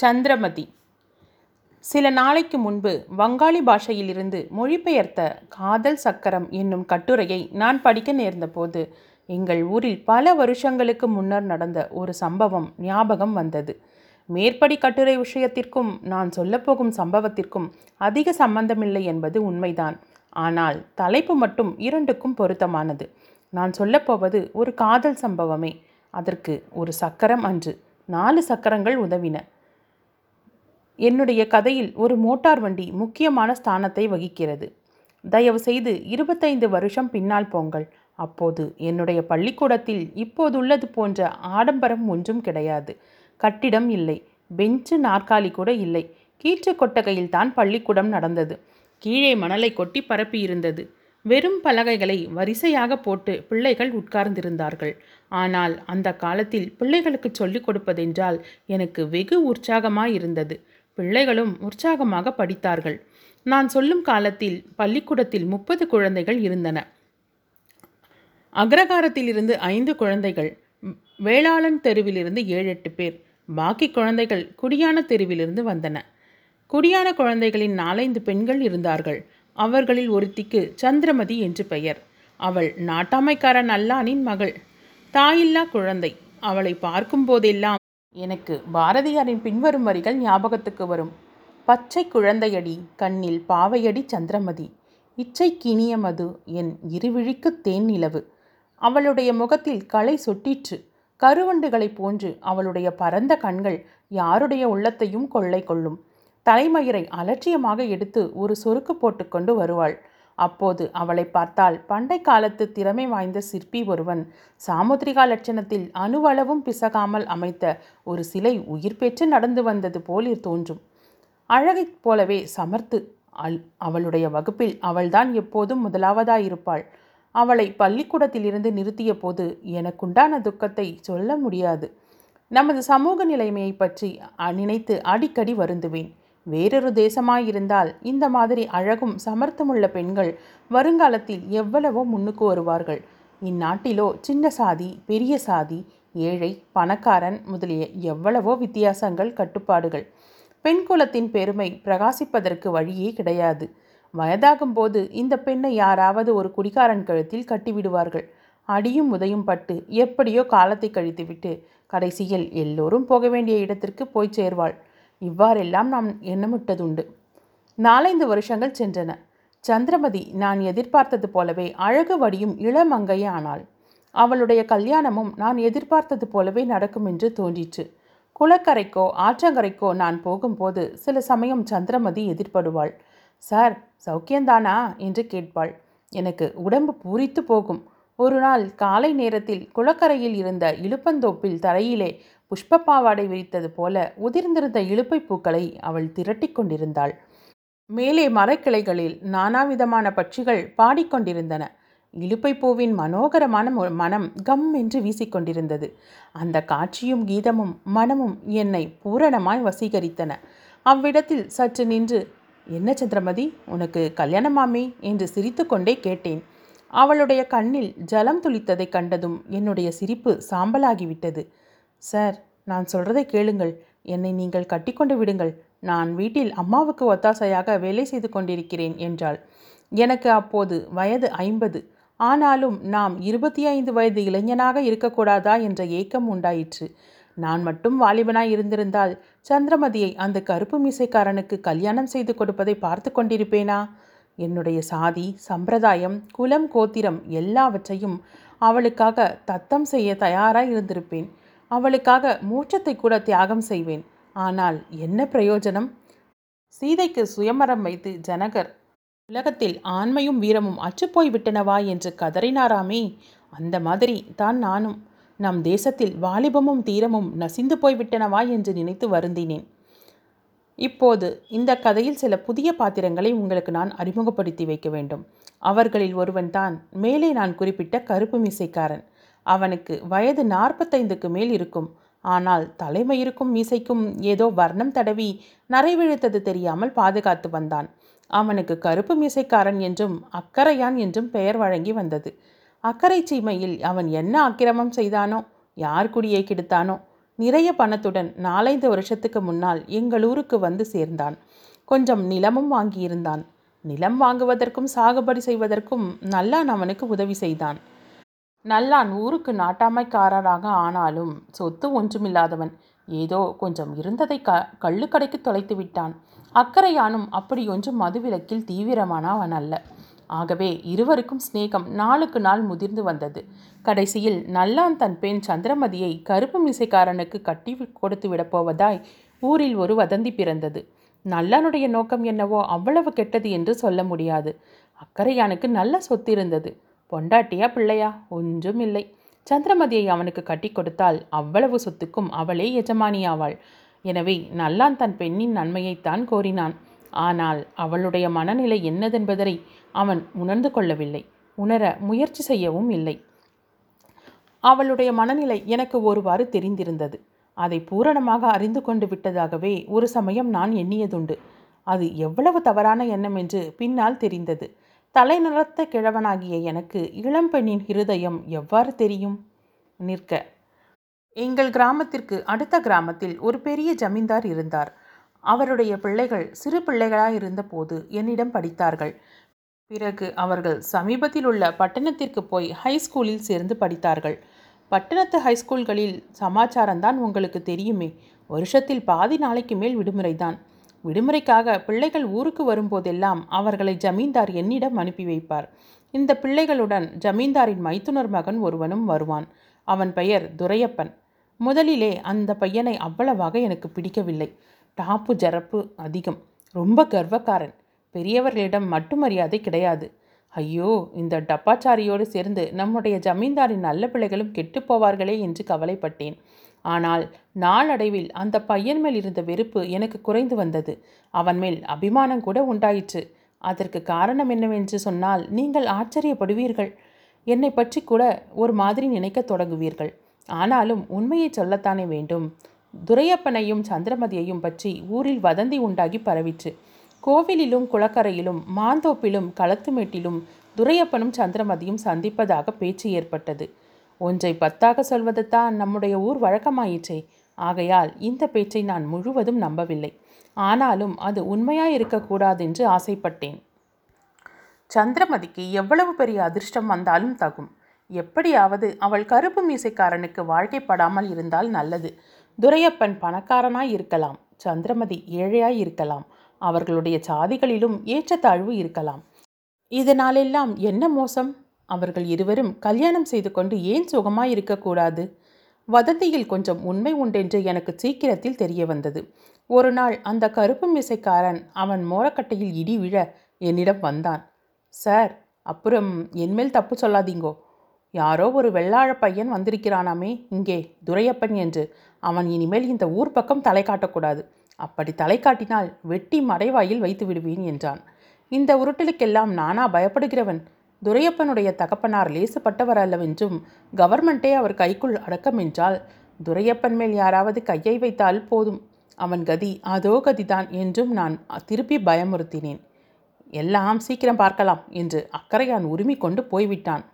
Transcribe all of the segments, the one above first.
சந்திரமதி. சில நாளைக்கு முன்பு வங்காளி பாஷையிலிருந்து மொழிபெயர்த்த காதல் சக்கரம் என்னும் கட்டுரையை நான் படிக்க நேர்ந்தபோது எங்கள் ஊரில் பல வருஷங்களுக்கு முன்னர் நடந்த ஒரு சம்பவம் ஞாபகம் வந்தது. மேற்படி கட்டுரை விஷயத்திற்கும் நான் சொல்லப்போகும் சம்பவத்திற்கும் அதிக சம்பந்தமில்லை என்பது உண்மைதான். ஆனால் தலைப்பு மட்டும் இரண்டுக்கும் பொருத்தமானது. நான் சொல்லப்போவது ஒரு காதல் சம்பவமே. அதற்கு ஒரு சக்கரம் அன்று நாலு சக்கரங்கள் உதவின. என்னுடைய கதையில் ஒரு மோட்டார் வண்டி முக்கியமான ஸ்தானத்தை வகிக்கிறது. தயவு செய்து இருபத்தைந்து வருஷம் பின்னால் போங்கள். அப்போது என்னுடைய பள்ளிக்கூடத்தில் இப்போதுள்ளது போன்ற ஆடம்பரம் ஒன்றும் கிடையாது. கட்டிடம் இல்லை. பெஞ்சு நாற்காலி கூட இல்லை. கீற்று கொட்டகையில் தான் பள்ளிக்கூடம் நடந்தது. கீழே மணலை கொட்டி பரப்பி இருந்தது. வெறும் பலகைகளை வரிசையாக போட்டு பிள்ளைகள் உட்கார்ந்திருந்தார்கள். ஆனால் அந்த காலத்தில் பிள்ளைகளுக்கு சொல்லிக் கொடுப்பதென்றால் எனக்கு வெகு உற்சாகமாயிருந்தது. பிள்ளைகளும் உற்சாகமாக படித்தார்கள். நான் சொல்லும் காலத்தில் பள்ளிக்கூடத்தில் முப்பது குழந்தைகள் இருந்தன. அக்ரகாரத்திலிருந்து ஐந்து குழந்தைகள் வேளாளன் தெருவிலிருந்து ஏழு எட்டு பேர் பாக்கி குழந்தைகள் குடியான தெருவிலிருந்து வந்தன. குடியான குழந்தைகளின் நாலைந்து பெண்கள் இருந்தார்கள். அவர்களில் ஒருத்திக்கு சந்திரமதி என்று பெயர். அவள் நாட்டாமைக்காரன் அல்லானின் மகள். தாயில்லா குழந்தை. அவளை பார்க்கும் போதெல்லாம் எனக்கு பாரதியாரின் பின்வரும் வரிகள் ஞாபகத்துக்கு வரும். பச்சை குழந்தையடி கண்ணில் பாவையடி சந்திரமதி. இச்சை கிணிய மது என் இருவிழிக்கு தேன் நிலவு. அவளுடைய முகத்தில் களை சொட்டிற்று. கருவண்டுகளைப் போன்று அவளுடைய பரந்த கண்கள் யாருடைய உள்ளத்தையும் கொள்ளை கொள்ளும். தலைமயிரை அலட்சியமாக எடுத்து ஒரு சொருக்கு போட்டுக்கொண்டு வருவாள். அப்போது அவளை பார்த்தால் பண்டை காலத்து திறமை வாய்ந்த சிற்பி ஒருவன். சாமுத்திரிகா லட்சணத்தில் அணுவளவும் பிசகாமல் அமைத்த ஒரு சிலை உயிர் பெற்று நடந்து வந்தது போல் தோன்றும். அழகைப் போலவே சமர்த்து அல் அவளுடைய வகுப்பில் அவள்தான் எப்போதும் முதலாவதாயிருப்பாள். அவளை பள்ளிக்கூடத்திலிருந்து நிறுத்திய போது எனக்குண்டான துக்கத்தை சொல்ல முடியாது. நமது சமூக நிலைமையை பற்றி நினைத்து அடிக்கடி வருந்துவேன். வேறொரு தேசமாயிருந்தால் இந்த மாதிரி அழகும் சமர்த்தமுள்ள பெண்கள் வருங்காலத்தில் எவ்வளவோ முன்னுக்கு வருவார்கள். இந்நாட்டிலோ சின்ன சாதி பெரிய சாதி ஏழை பணக்காரன் முதலிய எவ்வளவோ வித்தியாசங்கள் கட்டுப்பாடுகள். பெண் குலத்தின் பெருமை பிரகாசிப்பதற்கு வழியே கிடையாது. வயதாகும் போது இந்த பெண்ணை யாராவது ஒரு குடிகாரன் கழுத்தில் கட்டிவிடுவார்கள். அடியும் உதையும் பட்டு எப்படியோ காலத்தை கழித்துவிட்டு கடைசியில் எல்லோரும் போக வேண்டிய இடத்திற்கு போய் சேர்வாள். இவ்வாறெல்லாம் நாம் எண்ணமிட்டதுண்டு. நாலைந்து வருஷங்கள் சென்றன. சந்திரமதி நான் எதிர்பார்த்தது போலவே அழகு வடியும் இளமங்கையே ஆனாள். அவளுடைய கல்யாணமும் நான் எதிர்பார்த்தது போலவே நடக்கும் என்று தோன்றிற்று. குளக்கரைக்கோ ஆற்றங்கரைக்கோ நான் போகும்போது சில சமயம் சந்திரமதி எதிர்படுவாள். சார் சௌக்கியந்தானா? என்று கேட்பாள். எனக்கு உடம்பு பூரித்து போகும். ஒரு நாள் காலை நேரத்தில் குளக்கரையில் இருந்த இழுப்பந்தோப்பில் தரையிலே புஷ்ப பாவாடை விரித்தது போல உதிர்ந்திருந்த இழுப்பை பூக்களை அவள் திரட்டி கொண்டிருந்தாள். மேலே மரக்கிளைகளில் நானாவிதமான பட்சிகள் பாடிக்கொண்டிருந்தன இழுப்பை பூவின் மனோகரமான மனம் கம் என்று வீசிக்கொண்டிருந்தது அந்த காட்சியும் கீதமும் மனமும் என்னை பூரணமாய் வசீகரித்தன. அவ்விடத்தில் சற்று நின்று என்ன சந்திரமதி உனக்கு கல்யாணமாமே என்று சிரித்துக்கொண்டே கேட்டேன். அவளுடைய கண்ணில் ஜலம் துளித்ததை கண்டதும் என்னுடைய சிரிப்பு சாம்பலாகிவிட்டது. சார் நான் சொல்றதை கேளுங்கள். என்னை நீங்கள் கட்டிக்கொண்டு விடுங்கள். நான் வீட்டில் அம்மாவுக்கு ஒத்தாசையாக வேலை செய்து கொண்டிருக்கிறேன் என்றாள். எனக்கு அப்போது வயது ஐம்பது. ஆனாலும் நாம் இருபத்தி ஐந்து வயது இளைஞனாக இருக்கக்கூடாதா என்ற ஏக்கம் உண்டாயிற்று. நான் மட்டும் வாலிபனாய் இருந்திருந்தால் சந்திரமதியை அந்த கருப்பு மீசைக்காரனுக்கு கல்யாணம் செய்து கொடுப்பதை பார்த்து கொண்டிருப்பேனா? என்னுடைய சாதி சம்பிரதாயம் குலம் கோத்திரம் எல்லாவற்றையும் அவளுக்காக தத்தம் செய்ய தயாராக இருந்திருப்பேன். அவளுக்காக மூச்சத்தை கூட தியாகம் செய்வேன். ஆனால் என்ன பிரயோஜனம்? சீதைக்கு சுயமரம் வைத்து ஜனகர் உலகத்தில் ஆண்மையும் வீரமும் அச்சுப்போய் விட்டனவா என்று கதறினாராமே? அந்த மாதிரி தான் நானும். நம் தேசத்தில் வாலிபமும் தீரமும் நசிந்து போய்விட்டனவா என்று நினைத்து வருந்தினேன். இப்போது இந்த கதையில் சில புதிய பாத்திரங்களை உங்களுக்கு நான் அறிமுகப்படுத்தி வைக்க வேண்டும். அவர்களில் ஒருவன் தான் மேலே நான் குறிப்பிட்ட கருப்பு மீசைக்காரன். அவனுக்கு வயது நாற்பத்தைந்துக்கு மேல் இருக்கும். ஆனால் தலைமயிருக்கும் மீசைக்கும் ஏதோ வர்ணம் தடவி நரைவிழுத்தது தெரியாமல் பாதுகாத்து வந்தான். அவனுக்கு கருப்பு மீசைக்காரன் என்றும் அக்கரையான் என்றும் பெயர் வழங்கி வந்தது. அக்கரை சீமையில் அவன் என்ன அக்கிரமம் செய்தானோ யார் குடியை கெடுத்தானோ நிறைய பணத்துடன் நாலைந்து வருஷத்துக்கு முன்னால் எங்கள் ஊருக்கு வந்து சேர்ந்தான். கொஞ்சம் நிலமும் வாங்கியிருந்தான். நிலம் வாங்குவதற்கும் சாகுபடி செய்வதற்கும் நல்லான் அவனுக்கு உதவி செய்தான். நல்லான் ஊருக்கு நாட்டாமைக்காரராக ஆனாலும் சொத்து ஒன்றுமில்லாதவன். ஏதோ கொஞ்சம் இருந்ததை க கள்ளுக்கடைக்கு தொலைத்து விட்டான். அக்கறையானும் அப்படியொன்றும் மதுவிலக்கில் தீவிரமான அவன் அல்ல. ஆகவே இருவருக்கும் சிநேகம் நாளுக்கு நாள் முதிர்ந்து வந்தது. கடைசியில் நல்லான் தன் பெண் சந்திரமதியை கருப்பு மிசைக்காரனுக்கு கட்டி கொடுத்து விடப்போவதாய் ஊரில் ஒரு வதந்தி பிறந்தது. நல்லானுடைய நோக்கம் என்னவோ அவ்வளவு கெட்டது என்று சொல்ல முடியாது. அக்கறையானுக்கு நல்ல சொத்து இருந்தது. பொண்டாட்டியா பிள்ளையா? ஒன்றும் இல்லை சந்திரமதியை அவனுக்கு கட்டி கொடுத்தால் அவ்வளவு சொத்துக்கும் அவளே எஜமானியாவாள். எனவே நல்லான் தன் பெண்ணின் நன்மையைத்தான் கோரினான். ஆனால் அவளுடைய மனநிலை என்னதென்பதை அவன் உணர்ந்து கொள்ளவில்லை. உணர முயற்சி செய்யவும் இல்லை. அவளுடைய மனநிலை எனக்கு ஒருவாறு தெரிந்திருந்தது. அதை பூரணமாக அறிந்து கொண்டு விட்டதாகவே ஒரு சமயம் நான் எண்ணியதுண்டு. அது எவ்வளவு தவறான எண்ணம் என்று பின்னால் தெரிந்தது. தலைநிறத்த கிழவனாகிய எனக்கு இளம்பெண்ணின் இருதயம் எவ்வாறு தெரியும்? நிற்க. எங்கள் கிராமத்திற்கு அடுத்த கிராமத்தில் ஒரு பெரிய ஜமீன்தார் இருந்தார். அவருடைய பிள்ளைகள் சிறு பிள்ளைகளாக இருந்தபோது என்னிடம் படித்தார்கள். பிறகு அவர்கள் சமீபத்தில் உள்ள பட்டணத்திற்கு போய் ஹை ஸ்கூலில் சேர்ந்து படித்தார்கள். பட்டணத்து ஹைஸ்கூல்களில் சமாச்சாரம்தான் உங்களுக்கு தெரியுமே. வருஷத்தில் பாதி நாளைக்கு மேல் விடுமுறைதான். விடுமுறைக்காக பிள்ளைகள் ஊருக்கு வரும்போதெல்லாம் அவர்களை ஜமீன்தார் என்னிடம் அனுப்பி வைப்பார். இந்த பிள்ளைகளுடன் ஜமீன்தாரின் மைத்துனர் மகன் ஒருவனும் வருவான். அவன் பெயர் துரையப்பன். முதலிலே அந்த பையனை அவ்வளவாக எனக்கு பிடிக்கவில்லை. டாப்பு ஜரப்பு அதிகம். ரொம்ப கர்வக்காரன். பெரியவர்களிடம் மட்டும் மரியாதை கிடையாது. ஐயோ இந்த டப்பாச்சாரியோடு சேர்ந்து நம்முடைய ஜமீன்தாரின் நல்ல பிள்ளைகளும் கெட்டுப் போவார்களே என்று கவலைப்பட்டேன். ஆனால் நாளடைவில் அந்த பையன் மேல் இருந்த வெறுப்பு எனக்கு குறைந்து வந்தது. அவன் மேல் அபிமானம் கூட உண்டாயிற்று. அதற்கு காரணம் என்னவென்று சொன்னால் நீங்கள் ஆச்சரியப்படுவீர்கள். என்னை பற்றி கூட ஒரு மாதிரி நினைக்கத் தொடங்குவீர்கள். ஆனாலும் உண்மையை சொல்லத்தானே வேண்டும். துரையப்பனையும் சந்திரமதியையும் பற்றி ஊரில் வதந்தி உண்டாகி பரவிற்று. கோவிலிலும் குளக்கரையிலும் மாந்தோப்பிலும் களத்துமேட்டிலும் துரையப்பனும் சந்திரமதியும் சந்திப்பதாக பேச்சு ஏற்பட்டது. ஒன்றை பத்தாக சொல்வதுதான் நம்முடைய ஊர் வழக்கமாயிற்றே. ஆகையால் இந்த பேச்சை நான் முழுவதும் நம்பவில்லை. ஆனாலும் அது உண்மையாயிருக்கக்கூடாதென்று ஆசைப்பட்டேன். சந்திரமதிக்கு எவ்வளவு பெரிய அதிர்ஷ்டம் வந்தாலும் தகும். எப்படியாவது அவள் கருப்பு மீசைக்காரனுக்கு வாழ்க்கைப்படாமல் இருந்தால் நல்லது. துரையப்பன் பணக்காரனாய் இருக்கலாம். சந்திரமதி ஏழையாய் இருக்கலாம். அவர்களுடைய சாதிகளிலும் ஏற்றத்தாழ்வு இருக்கலாம். இதனாலெல்லாம் என்ன மோசம்? அவர்கள் இருவரும் கல்யாணம் செய்து கொண்டு ஏன் சுகமாய் இருக்கக்கூடாது? வதந்தியில் கொஞ்சம் உண்மை உண்டென்று எனக்கு சீக்கிரத்தில் தெரிய வந்தது. ஒரு நாள் அந்த கருப்பு மிசைக்காரன் அவன் மோரக்கட்டையில் இடி விழ என்னிடம் வந்தான். சார் அப்புறம் என்மேல் தப்பு சொல்லாதீங்கோ. யாரோ ஒரு வெள்ளாழ பையன் வந்திருக்கிறானாமே இங்கே துரையப்பன் என்று. அவன் இனிமேல் இந்த ஊர் பக்கம் தலை காட்டக்கூடாது. அப்படி தலை காட்டினால் வெட்டி மடைவாயில் வைத்து விடுவேன் என்றான். இந்த உருட்டலுக்கெல்லாம் நானா பயப்படுகிறவன்? துரையப்பனுடைய தகப்பனார் லேசுப்பட்டவர் அல்லவென்றும் கவர்மெண்ட்டே அவர் கைக்குள் அடக்கம் என்றால் துரையப்பன் மேல் யாராவது கையை வைத்தால் போதும். அவன் கதி அதோ கதிதான் என்றும் நான் திருப்பி பயமுறுத்தினேன். எல்லாம் சீக்கிரம் பார்க்கலாம் என்று அக்கறையான் உரிமை கொண்டு போய்விட்டான்.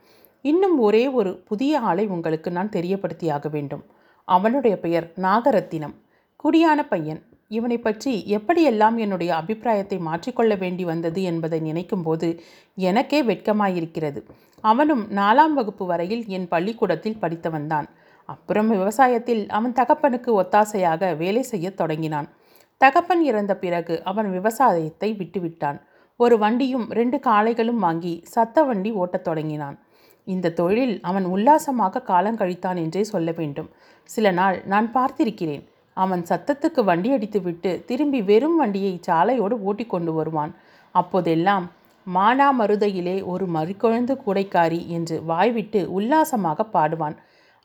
இன்னும் ஒரே ஒரு புதிய ஆளை உங்களுக்கு நான் தெரியப்படுத்தியாக வேண்டும். அவனுடைய பெயர் நாகரத்தினம். குடியான பையன். இவனை பற்றி எப்படியெல்லாம் என்னுடைய அபிப்பிராயத்தை மாற்றிக்கொள்ள வேண்டி வந்தது என்பதை நினைக்கும்போது எனக்கே வெட்கமாயிருக்கிறது. அவனும் நாலாம் வகுப்பு வரையில் என் பள்ளிக்கூடத்தில் படித்தவன்தான். அப்புறம் விவசாயத்தில் அவன் தகப்பனுக்கு ஒத்தாசையாக வேலை செய்யத் தொடங்கினான். தகப்பன் இறந்த பிறகு அவன் விவசாயத்தை விட்டுவிட்டான். ஒரு வண்டியும் ரெண்டு காளைகளும் வாங்கி சத்த வண்டி ஓட்டத் தொடங்கினான். இந்த தொழிலில் அவன் உல்லாசமாக காலம் கழித்தான் என்றே சொல்ல வேண்டும். சில நாள் நான் பார்த்திருக்கிறேன். அவன் சத்தத்துக்கு வண்டி அடித்துவிட்டு திரும்பி வெறும் வண்டியை சாலையோடு ஓட்டி கொண்டு வருவான். அப்போதெல்லாம் மானா மருதையிலே ஒரு மறிக்கொழுந்து கூடைக்காரி என்று வாய்விட்டு உல்லாசமாக பாடுவான்.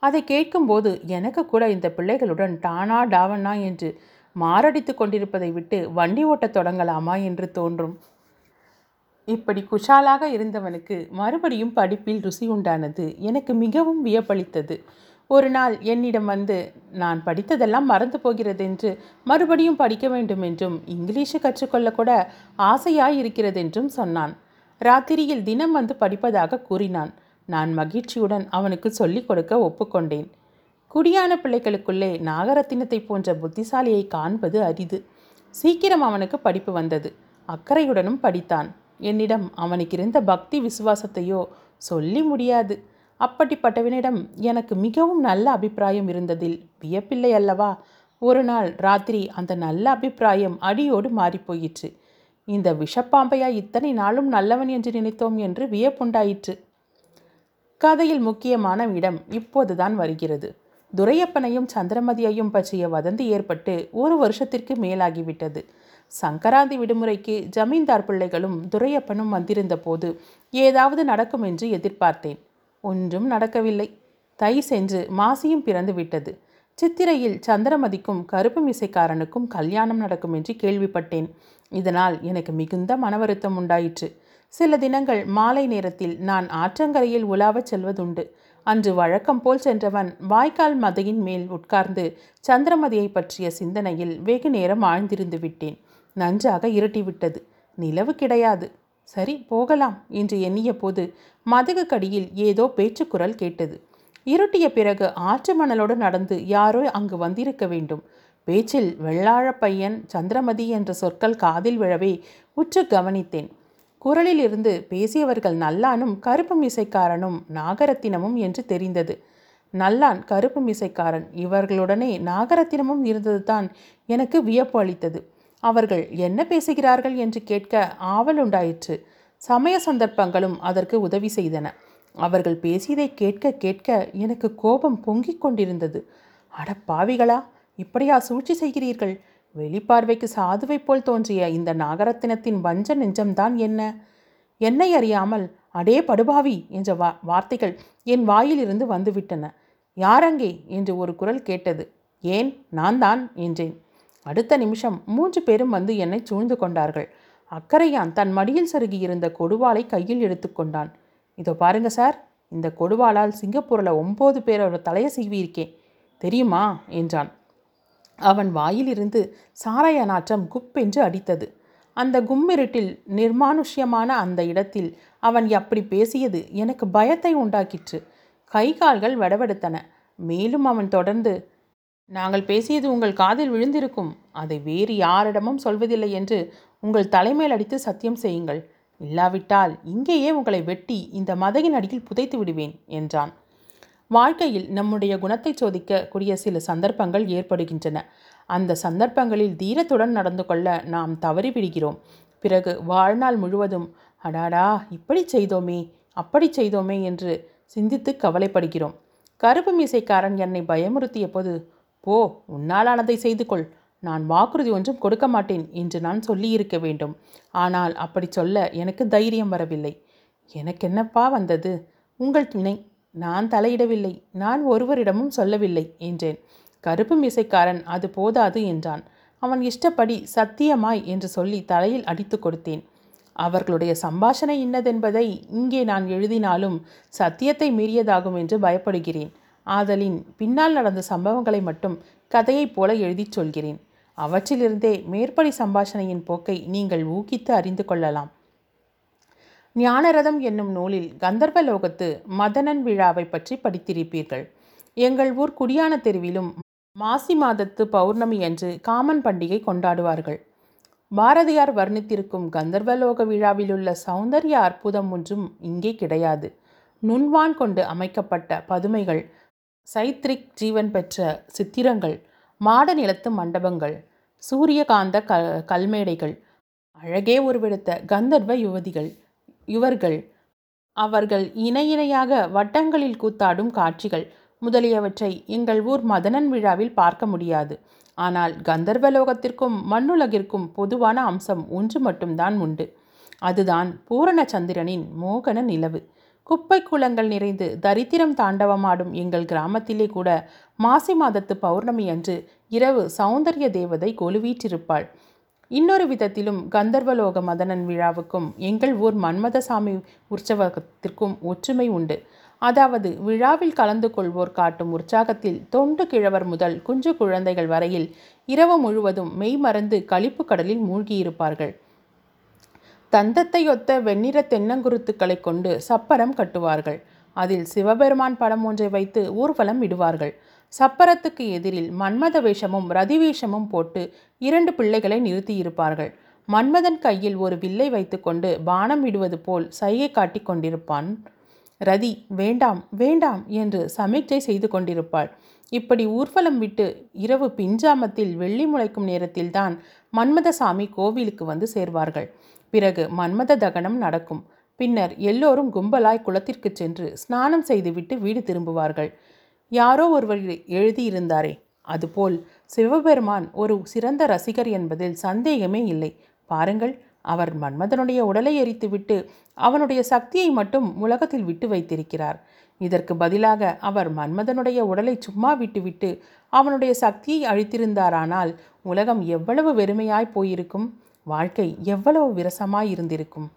அதை கேட்கும்போது எனக்கு கூட இந்த பிள்ளைகளுடன் டானா டாவனா என்று மாரடித்து கொண்டிருப்பதை விட்டு வண்டி ஓட்டத் தொடங்கலாமா என்று தோன்றும். இப்படி குஷாலாக இருந்தவனுக்கு மறுபடியும் படிப்பில் ருசி உண்டானது எனக்கு மிகவும் வியப்பளித்தது. ஒரு நாள் என்னிடம் வந்து நான் படித்ததெல்லாம் மறந்து போகிறதென்று மறுபடியும் படிக்க வேண்டும் என்றும் இங்கிலீஷு கற்றுக்கொள்ள கூட ஆசையாய் இருக்கிறதென்றும் சொன்னான். ராத்திரியில் தினம் வந்து படிப்பதாக கூறினான். நான் மகிழ்ச்சியுடன் அவனுக்கு சொல்லிக் கொடுக்க ஒப்புக்கொண்டேன். குடியான பிள்ளைகளுக்குள்ளே நாகரத்தினத்தை போன்ற புத்திசாலியை காண்பது அரிது. சீக்கிரம் அவனுக்கு படிப்பு வந்தது. அக்கறையுடனும் படித்தான். என்னிடம் அவனுக்கு இருந்த பக்தி விசுவாசத்தையோ சொல்லி முடியாது. அப்படிப்பட்டவனிடம் எனக்கு மிகவும் நல்ல அபிப்பிராயம் இருந்ததில் வியப்பில்லை அல்லவா? ஒரு நாள் ராத்திரி அந்த நல்ல அபிப்பிராயம் அடியோடு மாறிப்போயிற்று. இந்த விஷப்பாம்பையா இத்தனை நாளும் நல்லவன் என்று நினைத்தோம் என்று வியப்புண்டாயிற்று. கதையில் முக்கியமான இடம் இப்போதுதான் வருகிறது. துரையப்பனையும் சந்திரமதியையும் பற்றிய வதந்தி ஏற்பட்டு ஒரு வருஷத்திற்கு மேலாகிவிட்டது. சங்கராந்தி விடுமுறைக்கு ஜமீன்தார் பிள்ளைகளும் துரையப்பனும் வந்திருந்த போது ஏதாவது நடக்கும் என்று எதிர்பார்த்தேன். ஒன்றும் நடக்கவில்லை. தை சென்று மாசியும் பிறந்து விட்டது. சித்திரையில் சந்திரமதிக்கும் கருப்பு மிசைக்காரனுக்கும் கல்யாணம் நடக்கும் என்று கேள்விப்பட்டேன். இதனால் எனக்கு மிகுந்த மனவருத்தம் உண்டாயிற்று. சில தினங்கள் மாலை நேரத்தில் நான் ஆற்றங்கரையில் உலாவச் செல்வதுண்டு. அன்று வழக்கம் போல் சென்றவன் வாய்க்கால் மதையின் மேல் உட்கார்ந்து சந்திரமதியை பற்றிய சிந்தனையில் வெகு நேரம் ஆழ்ந்திருந்து விட்டேன். நன்றாக இருட்டிவிட்டது. நிலவு கிடையாது. சரி போகலாம் என்று எண்ணிய போது மதகுக்கடியில் ஏதோ பேச்சுக்குரல் கேட்டது. இருட்டிய பிறகு ஆற்று மணலோடு நடந்து யாரோ அங்கு வந்திருக்க வேண்டும். பேச்சில் வெள்ளாழ பையன் சந்திரமதி என்ற சொற்கள் காதில் விழவே உற்று கவனித்தேன். குரலில் இருந்து பேசியவர்கள் நல்லானும் கருப்பு மிசைக்காரனும் நாகரத்தினமும் என்று தெரிந்தது. நல்லான் கருப்பு மிசைக்காரன் இவர்களுடனே நாகரத்தினமும் இருந்தது தான் எனக்கு வியப்பு அளித்தது. அவர்கள் என்ன பேசுகிறார்கள் என்று கேட்க ஆவல் உண்டாயிற்று. சமய சந்தர்ப்பங்களும் அதற்கு உதவி செய்தன. அவர்கள் பேசியதை கேட்க கேட்க எனக்கு கோபம் பொங்கிக் கொண்டிருந்தது. அட பாவிகளா இப்படியா சூழ்ச்சி செய்கிறீர்கள்? வெளிப்பார்வைக்கு சாதுவைப் போல் தோன்றிய இந்த நாகரத்தினத்தின் வஞ்ச நெஞ்சம்தான் என்ன? என்னை அறியாமல் அடே படுபாவி என்ற வா வார்த்தைகள் என் வாயிலிருந்து வந்துவிட்டன. யாரங்கே என்று ஒரு குரல் கேட்டது. ஏன்? நான் தான் என்றேன். அடுத்த நிமிஷம் மூன்று பேரும் வந்து என்னை சூழ்ந்து கொண்டார்கள். அக்கறையான் தன் மடியில் சருகி இருந்த கொடுவாளை கையில் எடுத்துக்கொண்டான் இதோ பாருங்க சார் இந்த கொடுவாளால் சிங்கப்பூரில் ஒம்பது பேரோட தலையை சீவியிருக்கேன். தெரியுமா? என்றான். அவன் வாயிலிருந்து சாராய நாற்றம் குப்பென்று அடித்தது. அந்த கும்மிருட்டில் நிர்மானுஷ்யமான அந்த இடத்தில் அவன் அப்படி பேசியது எனக்கு பயத்தை உண்டாக்கிற்று. கை கால்கள் வடவெடுத்தன. மேலும் அவன் தொடர்ந்து நாங்கள் பேசியது உங்கள் காதில் விழுந்திருக்கும். அதை வேறு யாரிடமும் சொல்வதில்லை என்று உங்கள் தலைமையில் அடித்து சத்தியம் செய்யுங்கள். இல்லாவிட்டால் இங்கேயே உங்களை வெட்டி இந்த மதகின் அடியில் புதைத்து விடுவேன் என்றான். வாழ்க்கையில் நம்முடைய குணத்தை சோதிக்க கூடிய சில சந்தர்ப்பங்கள் ஏற்படுகின்றன. அந்த சந்தர்ப்பங்களில் தீரத்துடன் நடந்து கொள்ள நாம் தவறிவிடுகிறோம். பிறகு வாழ்நாள் முழுவதும் அடாடா இப்படி செய்தோமே அப்படி செய்தோமே என்று சிந்தித்து கவலைப்படுகிறோம். கருப்பு மீசைக்காரன் என்னை பயமுறுத்திய போது போ உன்னாலானதை செய்து கொள் நான் வாக்குறுதி ஒன்றும் கொடுக்க மாட்டேன் என்று நான் சொல்லியிருக்க வேண்டும். ஆனால் அப்படி சொல்ல எனக்கு தைரியம் வரவில்லை. எனக்கென்னப்பா வந்தது? உங்கள் துணை. நான் தலையிடவில்லை. நான் ஒருவரிடமும் சொல்லவில்லை என்றேன். கருப்பு மீசைக்காரன் அது போதாது என்றான். அவன் இஷ்டப்படி சத்தியமாய் என்று சொல்லி தலையில் அடித்து கொடுத்தேன். அவர்களுடைய சம்பாஷணை இன்னதென்பதை இங்கே நான் எழுதினாலும் சத்தியத்தை மீறியதாகும் என்று பயப்படுகிறேன். ஆதலின். பின்னால் நடந்த சம்பவங்களை மட்டும் கதையைப் போல எழுதிச் சொல்கிறேன். அவற்றிலிருந்தே மேற்படி சம்பாஷணையின் போக்கை நீங்கள் ஊகித்து அறிந்து கொள்ளலாம். ஞானரதம் என்னும் நூலில் கந்தர்வலோகத்து மதனன் விழாவை பற்றி படித்திருப்பீர்கள். எங்கள் ஊர் குடியான தெருவிலும் மாசி மாதத்து பௌர்ணமி அன்று காமன் பண்டிகை கொண்டாடுவார்கள். பாரதியார் வர்ணித்திருக்கும் கந்தர்வலோக விழாவிலுள்ள சௌந்தர்ய அற்புதம் ஒன்றும் இங்கே கிடையாது. நுண்வான் கொண்டு அமைக்கப்பட்ட பதுமைகள் சைத்ரிக் ஜீவன் பெற்ற சித்திரங்கள் மாட நிலத்து மண்டபங்கள் சூரியகாந்த க கல்மேடைகள் அழகே உருவெடுத்த கந்தர்வ யுவதிகள் இவர்கள் அவர்கள் இணை இணையாக வட்டங்களில் கூத்தாடும் காட்சிகள் முதலியவற்றை எங்கள் ஊர் மதனன் விழாவில் பார்க்க முடியாது. ஆனால் கந்தர்வலோகத்திற்கும் மண்ணுலகிற்கும் பொதுவான அம்சம் ஒன்று மட்டும்தான் உண்டு. அதுதான் பூரண சந்திரனின் மோகன நிலவு. குப்பை குளங்கள் நிறைந்து தரித்திரம் தாண்டவமாடும் எங்கள் கிராமத்திலே கூட மாசி மாதத்து பௌர்ணமி அன்று இரவு சௌந்தர்ய தேவதை கொலுவீற்றிருப்பாள். இன்னொரு விதத்திலும் கந்தர்வலோக மதனன் விழாவுக்கும் எங்கள் ஊர் மன்மதசாமி உற்சவத்திற்கும் ஒற்றுமை உண்டு. அதாவது விழாவில் கலந்து கொள்வோர் காட்டும் உற்சாகத்தில் தொண்டு கிழவர் முதல் குஞ்சு குழந்தைகள் வரையில் இரவு முழுவதும் மெய்மறந்து களிப்பு கடலில் மூழ்கியிருப்பார்கள். தந்தத்தை ஒத்த வெண்ணிற தென்னங்குருத்துக்களை கொண்டு சப்பரம் கட்டுவார்கள். அதில் சிவபெருமான் படம் ஒன்றை வைத்து ஊர்வலம் விடுவார்கள் சப்பரத்துக்கு எதிரில் மன்மத வேஷமும் ரதி வேஷமும் போட்டு இரண்டு பிள்ளைகளை நிறுத்தியிருப்பார்கள். மன்மதன் கையில் ஒரு வில்லை வைத்துக்கொண்டு பானம் விடுவது போல் சைகை காட்டி கொண்டிருப்பான். ரதி வேண்டாம் வேண்டாம் என்று சமிக்ஜை செய்து கொண்டிருப்பாள். இப்படி ஊர்வலம் விட்டு இரவு பிஞ்சாமத்தில் வெள்ளி முளைக்கும் நேரத்தில்தான் மன்மதசாமி கோவிலுக்கு வந்து சேர்வார்கள். பிறகு மன்மத தகனம் நடக்கும். பின்னர் எல்லோரும் கும்பலாய் குளத்திற்கு சென்று ஸ்நானம் செய்துவிட்டு வீடு திரும்புவார்கள். யாரோ ஒருவர் எழுதியிருந்தாரே. அதுபோல் சிவபெருமான் ஒரு சிறந்த ரசிகர் என்பதில் சந்தேகமே இல்லை. பாருங்கள் அவர் மன்மதனுடைய உடலை எரித்துவிட்டு அவனுடைய சக்தியை மட்டும் உலகத்தில் விட்டு வைத்திருக்கிறார். இதற்கு பதிலாக அவர் மன்மதனுடைய உடலை சும்மா விட்டுவிட்டு அவனுடைய சக்தியை அழித்திருந்தாரானால் உலகம் எவ்வளவு வெறுமையாய் போயிருக்கும்? வாழ்க்கை எவ்வளவு விரசமாய் இருந்திருக்கும்?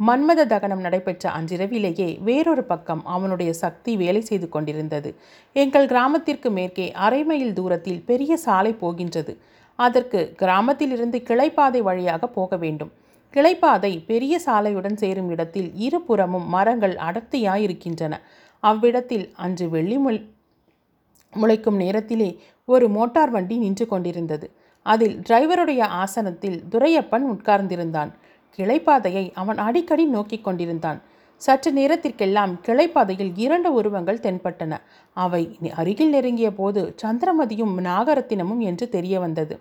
மன்மத தகனம் நடைபெற்ற அன்றிரவிலேயே வேறொரு பக்கம் அவனுடைய சக்தி வேலை செய்து கொண்டிருந்தது. எங்கள் கிராமத்திற்கு மேற்கே அரை மைல் தூரத்தில் பெரிய சாலை போகின்றது. அதற்கு கிராமத்திலிருந்து கிளைப்பாதை வழியாக போக வேண்டும். கிளைப்பாதை பெரிய சாலையுடன் சேரும் இடத்தில் இருபுறமும் மரங்கள் அடர்த்தியாயிருக்கின்றன. அவ்விடத்தில் அன்று வெள்ளி முள் முளைக்கும் நேரத்திலே ஒரு மோட்டார் வண்டி நின்று கொண்டிருந்தது. அதில் டிரைவருடைய ஆசனத்தில் துரையப்பன் உட்கார்ந்திருந்தான். கிளைப்பாதையை அவன் அடிக்கடி நோக்கிக் கொண்டிருந்தான். சற்று நேரத்திற்கெல்லாம் கிளைப்பாதையில் இரண்டு உருவங்கள் தென்பட்டன. அவை அருகில் நெருங்கிய போது சந்திரமதியும் நாகரத்தினமும் என்று தெரிய வந்தது.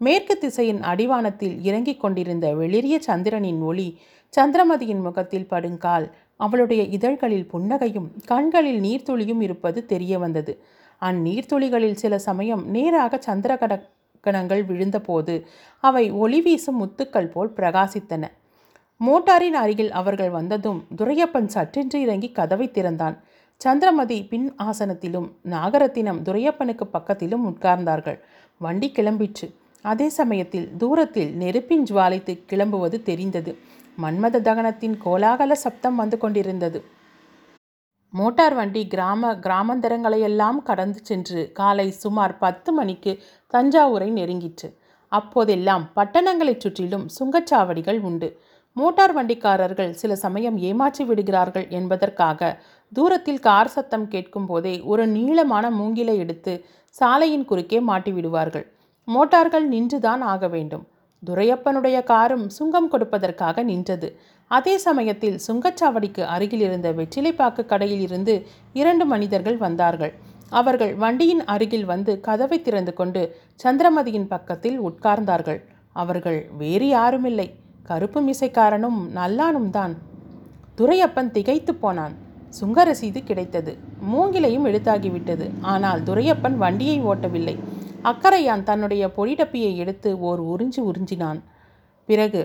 மேற்கு திசையின் அடிவானத்தில் இறங்கிக் கொண்டிருந்த வெளிரிய சந்திரனின் ஒளி சந்திரமதியின் முகத்தில் படுங்கால் அவளுடைய இதழ்களில் புன்னகையும் கண்களில் நீர்த்துளியும் இருப்பது தெரிய வந்தது. அந்நீர்த்துளிகளில் சில சமயம் நேராக சந்திரகட கணங்கள் விழுந்தபோது அவை ஒளி வீசும் முத்துக்கள் போல் பிரகாசித்தன. மோட்டாரின் அருகில் அவர்கள் வந்ததும் துரையப்பன் சற்றென்று இறங்கி கதவை திறந்தான். சந்திரமதி பின் ஆசனத்திலும் நாகரத்தினம் துரையப்பனுக்கு பக்கத்திலும் உட்கார்ந்தார்கள். வண்டி கிளம்பிற்று. அதே சமயத்தில் தூரத்தில் நெருப்பின் ஜுவாலைத்து கிளம்புவது தெரிந்தது. மன்மத தகனத்தின் கோலாகல சப்தம் வந்து கொண்டிருந்தது. மோட்டார் வண்டி கிராம கிராமந்தரங்களையெல்லாம் கடந்து சென்று காலை சுமார் பத்து மணிக்கு தஞ்சாவூரை நெருங்கிற்று. அப்போதெல்லாம் பட்டணங்களைச் சுற்றிலும் சுங்கச்சாவடிகள் உண்டு. மோட்டார் வண்டிக்காரர்கள் சில சமயம் ஏமாற்றி விடுகிறார்கள் என்பதற்காக தூரத்தில் கார் சத்தம் கேட்கும் போதே ஒரு நீளமான மூங்கிலை எடுத்து சாலையின் குறுக்கே மாட்டி விடுவார்கள் மோட்டார்கள் நின்றுதான் ஆக வேண்டும். துரையப்பனுடைய காரும் சுங்கம் கொடுப்பதற்காக நின்றது. அதே சமயத்தில் சுங்கச்சாவடிக்கு அருகில் இருந்த வெற்றிலைப்பாக்கு கடையில் இருந்து இரண்டு மனிதர்கள் வந்தார்கள். அவர்கள் வண்டியின் அருகில் வந்து கதவை திறந்து கொண்டு சந்திரமதியின் பக்கத்தில் உட்கார்ந்தார்கள். அவர்கள் வேறு யாருமில்லை. கருப்பு மிசைக்காரனும் நல்லானும் தான். துரையப்பன் திகைத்து போனான். சுங்க ரசீது கிடைத்தது. மூங்கிலையும் எழுத்தாகிவிட்டது. ஆனால் துரையப்பன் வண்டியை ஓட்டவில்லை. அக்கறையான் தன்னுடைய பொடிடப்பியை எடுத்து ஓர் உறிஞ்சி உறிஞ்சினான். பிறகு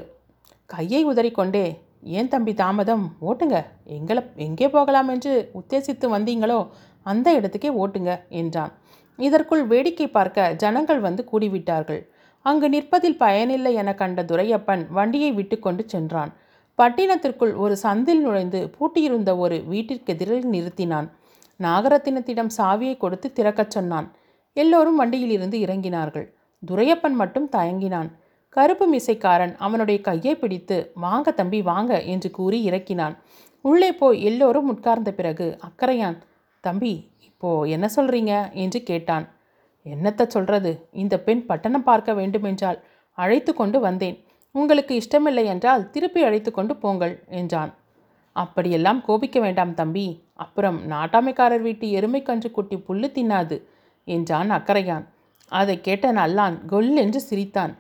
கையை உதறிக்கொண்டே ஏன் தம்பி தாமதம்? ஓட்டுங்க. எங்களை எங்கே போகலாம் என்று உத்தேசித்து வந்தீங்களோ அந்த இடத்துக்கே ஓட்டுங்க என்றான். இதற்குள் வேடிக்கை பார்க்க ஜனங்கள் வந்து கூடிவிட்டார்கள். அங்கு நிற்பதில் பயனில்லை என கண்ட துரையப்பன் வண்டியை விட்டுக்கொண்டு சென்றான். பட்டினத்திற்குள் ஒரு சந்தில் நுழைந்து பூட்டியிருந்த ஒரு வீட்டிற்கெதிரில் நிறுத்தினான். நாகரத்தினத்திடம் சாவியை கொடுத்து திறக்கச் சொன்னான். எல்லோரும் வண்டியில் இருந்து இறங்கினார்கள். துரையப்பன் மட்டும் தயங்கினான். கருப்பு மிசைக்காரன் அவனுடைய கையை பிடித்து வாங்க தம்பி வாங்க என்று கூறி இறக்கினான். உள்ளே போய் எல்லோரும் உட்கார்ந்த பிறகு அக்கறையான் தம்பி இப்போ என்ன சொல்றீங்க? என்று கேட்டான். என்னத்த சொல்றது? இந்த பெண் பட்டணம் பார்க்க வேண்டுமென்றால் அழைத்து கொண்டு வந்தேன். உங்களுக்கு இஷ்டமில்லை என்றால் திருப்பி அழைத்து கொண்டு போங்கள் என்றான். அப்படியெல்லாம் கோபிக்க வேண்டாம் தம்பி. அப்புறம் நாட்டாமைக்காரர் வீட்டு எருமை கன்று குட்டி புல்லு தின்னாது என்றான் அக்கறையான். அதை கேட்ட நல்லான் கொல் என்று சிரித்தான்.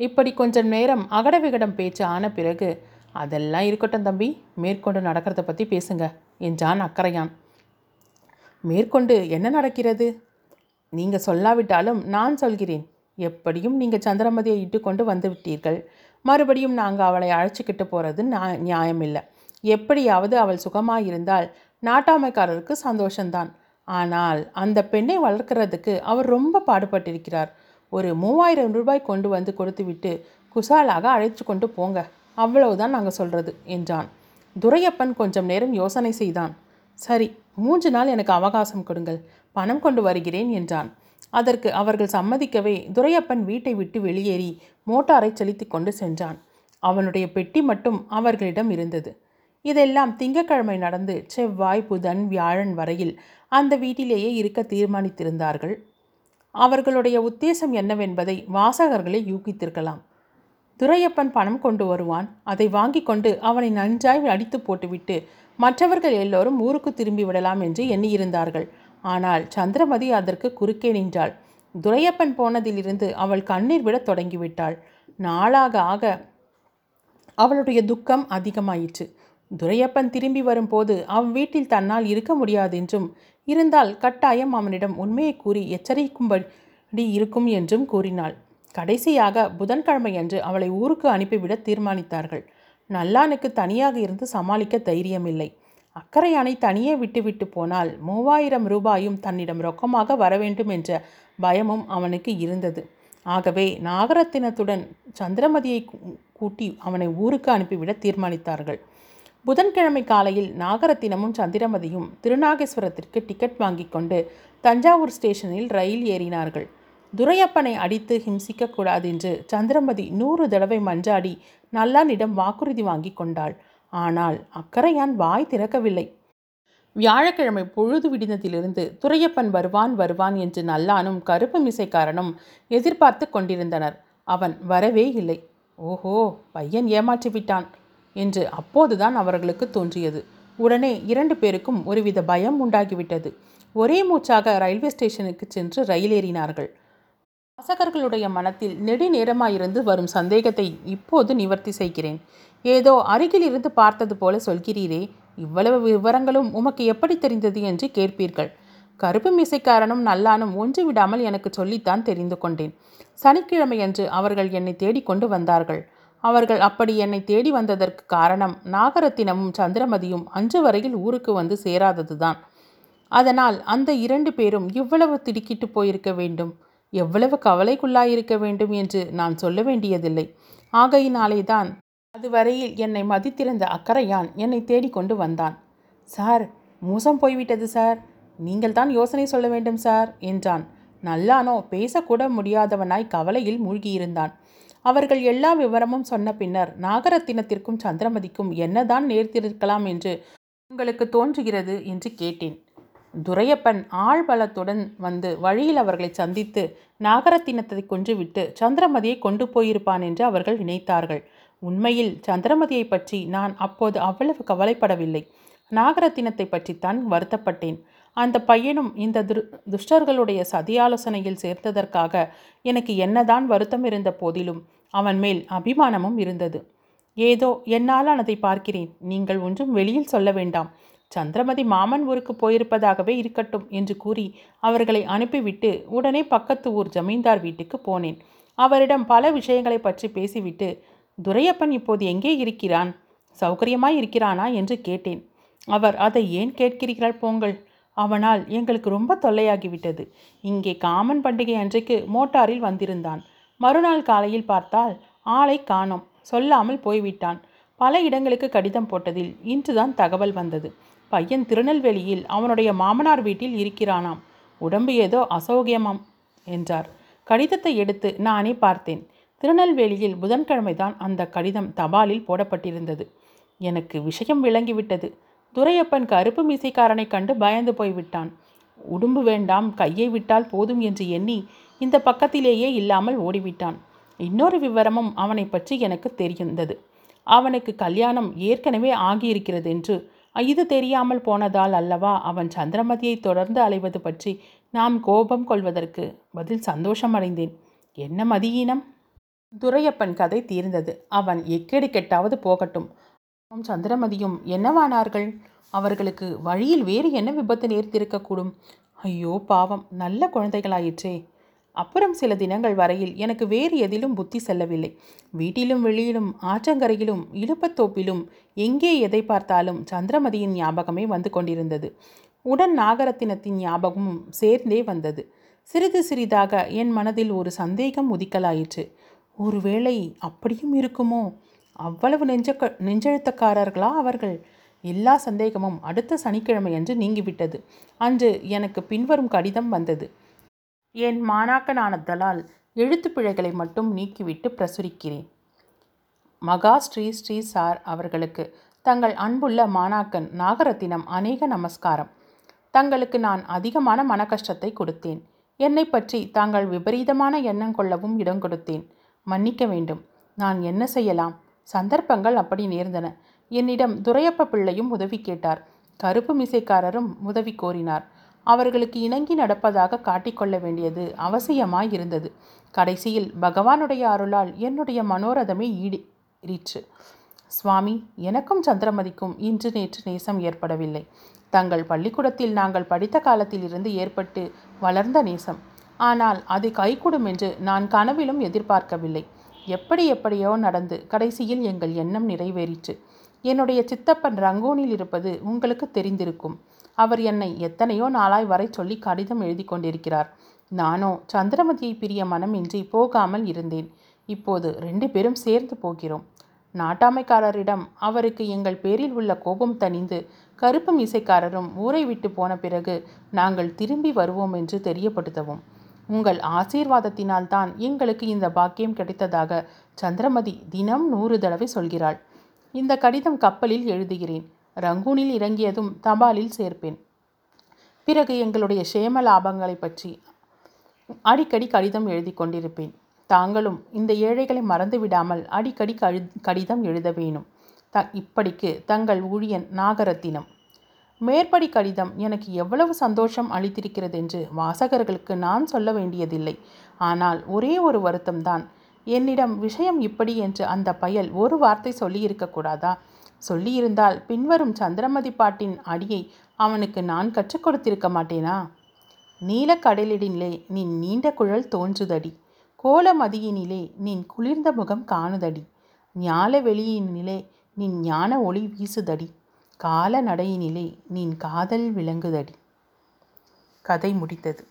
இப்படி கொஞ்சம் நேரம் அகட விகடம் பேச்சு ஆன பிறகு அதெல்லாம் இருக்கட்டும் தம்பி மேற்கொண்டு நடக்கிறத பற்றி பேசுங்க என்றான் அக்கறையான். மேற்கொண்டு என்ன நடக்கிறது? நீங்கள் சொல்லாவிட்டாலும் நான் சொல்கிறேன். எப்படியும் நீங்கள் சந்திரமதியை இட்டுக்கொண்டு வந்து விட்டீர்கள். மறுபடியும் நாங்கள் அவளை அழைச்சிக்கிட்டு போகிறது நியாயமில்லை. எப்படியாவது அவள் சுகமாக இருந்தால் நாட்டாமைக்காரருக்கு சந்தோஷந்தான் ஆனால் அந்த பெண்ணை வளர்க்கறதுக்கு அவர் ரொம்ப பாடுபட்டிருக்கிறார். ஒரு மூவாயிரம் ரூபாய் கொண்டு வந்து கொடுத்துவிட்டு குசாலாக அழைத்து கொண்டு போங்க. அவ்வளவுதான் நாங்கள் சொல்கிறது என்றான். துரையப்பன் கொஞ்சம் நேரம் யோசனை செய்தான். சரி மூன்று நாள் எனக்கு அவகாசம் கொடுங்கள் பணம் கொண்டு வருகிறேன் என்றான். அதற்கு அவர்கள் சம்மதிக்கவே துரையப்பன் வீட்டை விட்டு வெளியேறி மோட்டாரை செலுத்தி கொண்டு சென்றான். அவனுடைய பெட்டி மட்டும் அவர்களிடம் இருந்தது. இதெல்லாம் திங்கட்கிழமை நடந்து செவ்வாய் புதன் வியாழன் வரையில் அந்த வீட்டிலேயே இருக்க தீர்மானித்திருந்தார்கள். அவர்களுடைய உத்தேசம் என்னவென்பதை வாசகர்களே யூகித்திருக்கலாம். துரையப்பன் பணம் கொண்டு வருவான். அதை வாங்கி கொண்டு அவனை நஞ்சாய் அடித்து போட்டுவிட்டு மற்றவர்கள் எல்லோரும் ஊருக்கு திரும்பி விடலாம் என்று எண்ணியிருந்தார்கள். ஆனால் சந்திரமதி அதற்கு குறுக்கே நின்றாள். துரையப்பன் போனதிலிருந்து அவள் கண்ணீர் விடத் தொடங்கிவிட்டாள். நாளாக ஆக அவளுடைய துக்கம் அதிகமாயிற்று. துரையப்பன் திரும்பி வரும்போது அவ் வீட்டில் தன்னால் இருக்க முடியாதென்றும் இருந்தால் கட்டாயம் அவனிடம் உண்மையை கூறி எச்சரிக்கும்படி இருக்கும் என்றும் கூறினாள். கடைசியாக புதன்கிழமையன்று அவளை ஊருக்கு அனுப்பிவிட தீர்மானித்தார்கள். நல்லானுக்கு தனியாக இருந்து சமாளிக்க தைரியமில்லை. அக்கறையானை தனியே விட்டுவிட்டு போனால் மூவாயிரம் ரூபாயும் தன்னிடம் ரொக்கமாக வரவேண்டும் என்ற பயமும் அவனுக்கு இருந்தது. ஆகவே நாகரத்தினத்துடன் சந்திரமதியை கூட்டி அவனை ஊருக்கு அனுப்பிவிட தீர்மானித்தார்கள். புதன்கிழமை காலையில் நாகரத்தினமும் சந்திரமதியும் திருநாகேஸ்வரத்திற்கு டிக்கெட் வாங்கி கொண்டு தஞ்சாவூர் ஸ்டேஷனில் ரயில் ஏறினார்கள். துரையப்பனை அடித்து ஹிம்சிக்கக்கூடாது என்று சந்திரமதி நூறு தடவை மன்றாடி நல்லானிடம் வாக்குறுதி வாங்கி கொண்டாள். ஆனால் அக்கறையான் வாய் திறக்கவில்லை. வியாழக்கிழமை பொழுது விடிந்ததிலிருந்து துரையப்பன் வருவான் வருவான் என்று நல்லானும் கருப்பு மிசைக்காரனும் எதிர்பார்த்து கொண்டிருந்தனர். அவன் வரவே இல்லை. ஓஹோ பையன் ஏமாற்றி விட்டான் என்று அப்போதுதான் அவர்களுக்கு தோன்றியது. உடனே இரண்டு பேருக்கும் ஒருவித பயம் உண்டாகிவிட்டது. ஒரே மூச்சாக ரயில்வே ஸ்டேஷனுக்கு சென்று ரயில் ஏறினார்கள். வாசகர்களுடைய மனத்தில் நெடுநேரமாயிருந்து வரும் சந்தேகத்தை இப்போது நிவர்த்தி செய்கிறேன். ஏதோ அருகில் இருந்து பார்த்தது போல சொல்கிறீரே இவ்வளவு விவரங்களும் உமக்கு எப்படி தெரிந்தது என்று கேட்பீர்கள். கருப்பு மிசைக்காரனும் நல்லானும் ஒன்று விடாமல் எனக்கு சொல்லித்தான் தெரிந்து கொண்டேன். சனிக்கிழமையன்று அவர்கள் என்னை தேடிக்கொண்டு வந்தார்கள். அவர்கள் அப்படி என்னை தேடி வந்ததற்கு காரணம் நாகரத்தினமும் சந்திரமதியும் அன்று வரையில் ஊருக்கு வந்து சேராததுதான். அதனால் அந்த இரண்டு பேரும் இவ்வளவு திடுக்கிட்டு போயிருக்க வேண்டும் எவ்வளவு கவலைக்குள்ளாயிருக்க வேண்டும் என்று நான் சொல்ல வேண்டியதில்லை. ஆகையினாலே தான் அதுவரையில் என்னை மதித்திருந்த அக்கறையான் என்னை தேடிக்கொண்டு வந்தான். சார் மோசம் போய்விட்டது சார். நீங்கள் தான் யோசனை சொல்ல வேண்டும் சார் என்றான். நல்லானோ பேசக்கூட முடியாதவனாய் கவலையில் மூழ்கியிருந்தான். அவர்கள் எல்லா விவரமும் சொன்ன பின்னர் நாகரத்தினத்திற்கும் சந்திரமதிக்கும் என்னதான் நேர்த்திருக்கலாம் என்று உங்களுக்கு தோன்றுகிறது என்று கேட்டேன். துரையப்பன் ஆழ்வளத்துடன் வந்து வழியில் அவர்களை சந்தித்து நாகரத்தினத்தை கொன்றுவிட்டு சந்திரமதியை கொண்டு போயிருப்பான் என்று அவர்கள் நினைத்தார்கள். உண்மையில் சந்திரமதியை பற்றி நான் அப்போது அவ்வளவு கவலைப்படவில்லை. நாகரத்தினத்தை பற்றித்தான் வருத்தப்பட்டேன். அந்த பையனும் இந்த துர் துஷ்டர்களுடைய சதியாலோசனையில் சேர்த்ததற்காக எனக்கு என்னதான் வருத்தம் இருந்த போதிலும் அவன் மேல் அபிமானமும் இருந்தது. ஏதோ என்னாலானதை பார்க்கிறேன். நீங்கள் ஒன்றும் வெளியில் சொல்ல வேண்டாம். சந்திரமதி மாமன் ஊருக்கு போயிருப்பதாகவே இருக்கட்டும் என்று கூறி அவர்களை அனுப்பிவிட்டு உடனே பக்கத்து ஊர் ஜமீன்தார் வீட்டுக்கு போனேன். அவரிடம் பல விஷயங்களை பற்றி பேசிவிட்டு துரையப்பன் இப்போது எங்கே இருக்கிறான்? சௌகரியமாய் இருக்கிறானா? என்று கேட்டேன். அவர் அதை ஏன் கேட்கிறீர்கள் போங்கள்? அவனால் எங்களுக்கு ரொம்ப தொல்லையாகிவிட்டது. இங்கே காமன் பண்டிகை அன்றைக்கு மோட்டாரில் வந்திருந்தான். மறுநாள் காலையில் பார்த்தால் ஆளை காணோம். சொல்லாமல் போய்விட்டான். பல இடங்களுக்கு கடிதம் போட்டதில் இன்றுதான் தகவல் வந்தது. பையன் திருநெல்வேலியில் அவனுடைய மாமனார் வீட்டில் இருக்கிறானாம். உடம்பு ஏதோ அசௌகியமாம் என்றார். கடிதத்தை எடுத்து நானே பார்த்தேன். திருநெல்வேலியில் புதன்கிழமைதான் அந்த கடிதம் தபாலில் போடப்பட்டிருந்தது. எனக்கு விஷயம் விளங்கிவிட்டது. துரையப்பன் கருப்பு மீசைக்காரனை கண்டு பயந்து போய்விட்டான். உடும்பு வேண்டாம் கையை விட்டால் போதும் என்று எண்ணி இந்த பக்கத்திலேயே இல்லாமல் ஓடிவிட்டான். இன்னொரு விவரமும் அவனை பற்றி எனக்கு தெரிந்தது. அவனுக்கு கல்யாணம் ஏற்கனவே ஆகியிருக்கிறது என்று. இது தெரியாமல் போனதால் அல்லவா அவன் சந்திரமதியை தொடர்ந்து அலைவது பற்றி நாம் கோபம் கொள்வதற்கு பதில் சந்தோஷம் அடைந்தேன் என்ன மதியீனம்? துரையப்பன் கதை தீர்ந்தது. அவன் எக்கேடு கெட்டாவது போகட்டும். சந்திரமதியும் என்னவானார்கள்? அவர்களுக்கு வழியில் வேறு என்ன விபத்து நேர்த்திருக்கக்கூடும் ஐயோ பாவம் நல்ல குழந்தைகளாயிற்றே. அப்புறம் சில தினங்கள் வரையில் எனக்கு வேறு எதிலும் புத்தி செல்லவில்லை. வீட்டிலும் வெளியிலும் ஆற்றங்கரையிலும் இழுப்பத்தோப்பிலும் எங்கே எதை பார்த்தாலும் சந்திரமதியின் ஞாபகமே வந்து கொண்டிருந்தது. உடன் நாகரத்தினத்தின் ஞாபகமும் சேர்ந்தே வந்தது. சிறிது சிறிதாக என் மனதில் ஒரு சந்தேகம் உதிக்கலாயிற்று. ஒருவேளை அப்படியும் இருக்குமோ? அவ்வளவு நெஞ்ச நெஞ்செழுத்தக்காரர்களா அவர்கள். எல்லா சந்தேகமும் அடுத்த சனிக்கிழமையன்று நீங்கிவிட்டது. அன்று எனக்கு பின்வரும் கடிதம் வந்தது. என் மாணாக்கனானதலால் எழுத்துப் பிழைகளை மட்டும் நீக்கிவிட்டு பிரசுரிக்கிறேன். மகா ஸ்ரீ ஸ்ரீ சார் அவர்களுக்கு தங்கள் அன்புள்ள மாணாக்கன் நாகரத்தினம் அநேக நமஸ்காரம். தங்களுக்கு நான் அதிகமான மனக்கஷ்டத்தை கொடுத்தேன். என்னை பற்றி தாங்கள் விபரீதமான எண்ணம் கொள்ளவும் இடம் கொடுத்தேன். மன்னிக்க வேண்டும். நான் என்ன செய்யலாம்? சந்தர்ப்பங்கள் அப்படி நேர்ந்தன. என்னிடம் துரையப்ப பிள்ளையும் உதவி கேட்டார். கருப்பு மிசைக்காரரும் உதவி கோரினார். அவர்களுக்கு இணங்கி நடப்பதாக காட்டிக்கொள்ள வேண்டியது அவசியமாய் இருந்தது கடைசியில் பகவானுடைய அருளால் என்னுடைய மனோரதமே ஈடேறிற்று. சுவாமி எனக்கும் சந்திரமதிக்கும் இன்று நேற்று நேசம் ஏற்படவில்லை. தங்கள் பள்ளிக்கூடத்தில் நாங்கள் படித்த காலத்தில் இருந்து ஏற்பட்டு வளர்ந்த நேசம். ஆனால் அது கைகூடும் என்று நான் கனவிலும் எதிர்பார்க்கவில்லை. எப்படி எப்படியோ நடந்து கடைசியில் எங்கள் எண்ணம் நிறைவேறிற்று. என்னுடைய சித்தப்பன் ரங்கோனில் இருப்பது உங்களுக்கு தெரிந்திருக்கும். அவர் என்னை எத்தனையோ நாளாய் வரை சொல்லி கடிதம் எழுதி கொண்டிருக்கிறார். நானோ சந்திரமதியை பிரிய மனமின்றி போகாமல் இருந்தேன். இப்போது ரெண்டு பேரும் சேர்ந்து போகிறோம். நாட்டாமைக்காரரிடம் அவருக்கு எங்கள் பேரில் உள்ள கோபம் தணிந்து கருப்பு இசைக்காரரும் ஊரை விட்டு போன பிறகு நாங்கள் திரும்பி வருவோம் என்று தெரியப்படுத்தவும். உங்கள் ஆசீர்வாதத்தினால் தான் எங்களுக்கு இந்த பாக்கியம் கிடைத்ததாக சந்திரமதி தினம் நூறு தடவை சொல்கிறாள். இந்த கடிதம் கப்பலில் எழுதுகிறேன். ரங்கூனில் இறங்கியதும் தபாலில் சேர்ப்பேன். பிறகு எங்களுடைய சேம லாபங்களை பற்றி அடிக்கடி கடிதம் எழுதி கொண்டிருப்பேன். தாங்களும் இந்த ஏழைகளை மறந்து விடாமல் அடிக்கடி கழு கடிதம் எழுத வேணும். த இப்படிக்கு தங்கள் ஊழியன் நாகரத்தினம். மேற்படி கடிதம் எனக்கு எவ்வளவு சந்தோஷம் அளித்திருக்கிறது என்று வாசகர்களுக்கு நான் சொல்ல வேண்டியதில்லை. ஆனால் ஒரே ஒரு வருத்தம்தான். என்னிடம் விஷயம் இப்படி என்று அந்த பயல் ஒரு வார்த்தை சொல்லியிருக்கக்கூடாதா சொல்லியிருந்தால் பின்வரும் சந்திரமதி பாட்டின் அடியை அவனுக்கு நான் கற்றுக் கொடுத்திருக்க மாட்டேனா? நீலக்கடலிடிலே நீ நீண்ட குழல் தோன்றுதடி. கோலமதியினிலே நீ குளிர்ந்த முகம் காணுதடி. ஞால வெளியினிலே நீ ஞான ஒளி வீசுதடி. கால நடையினிலே நின் காதல் விளங்குதடி. கதை முடித்தது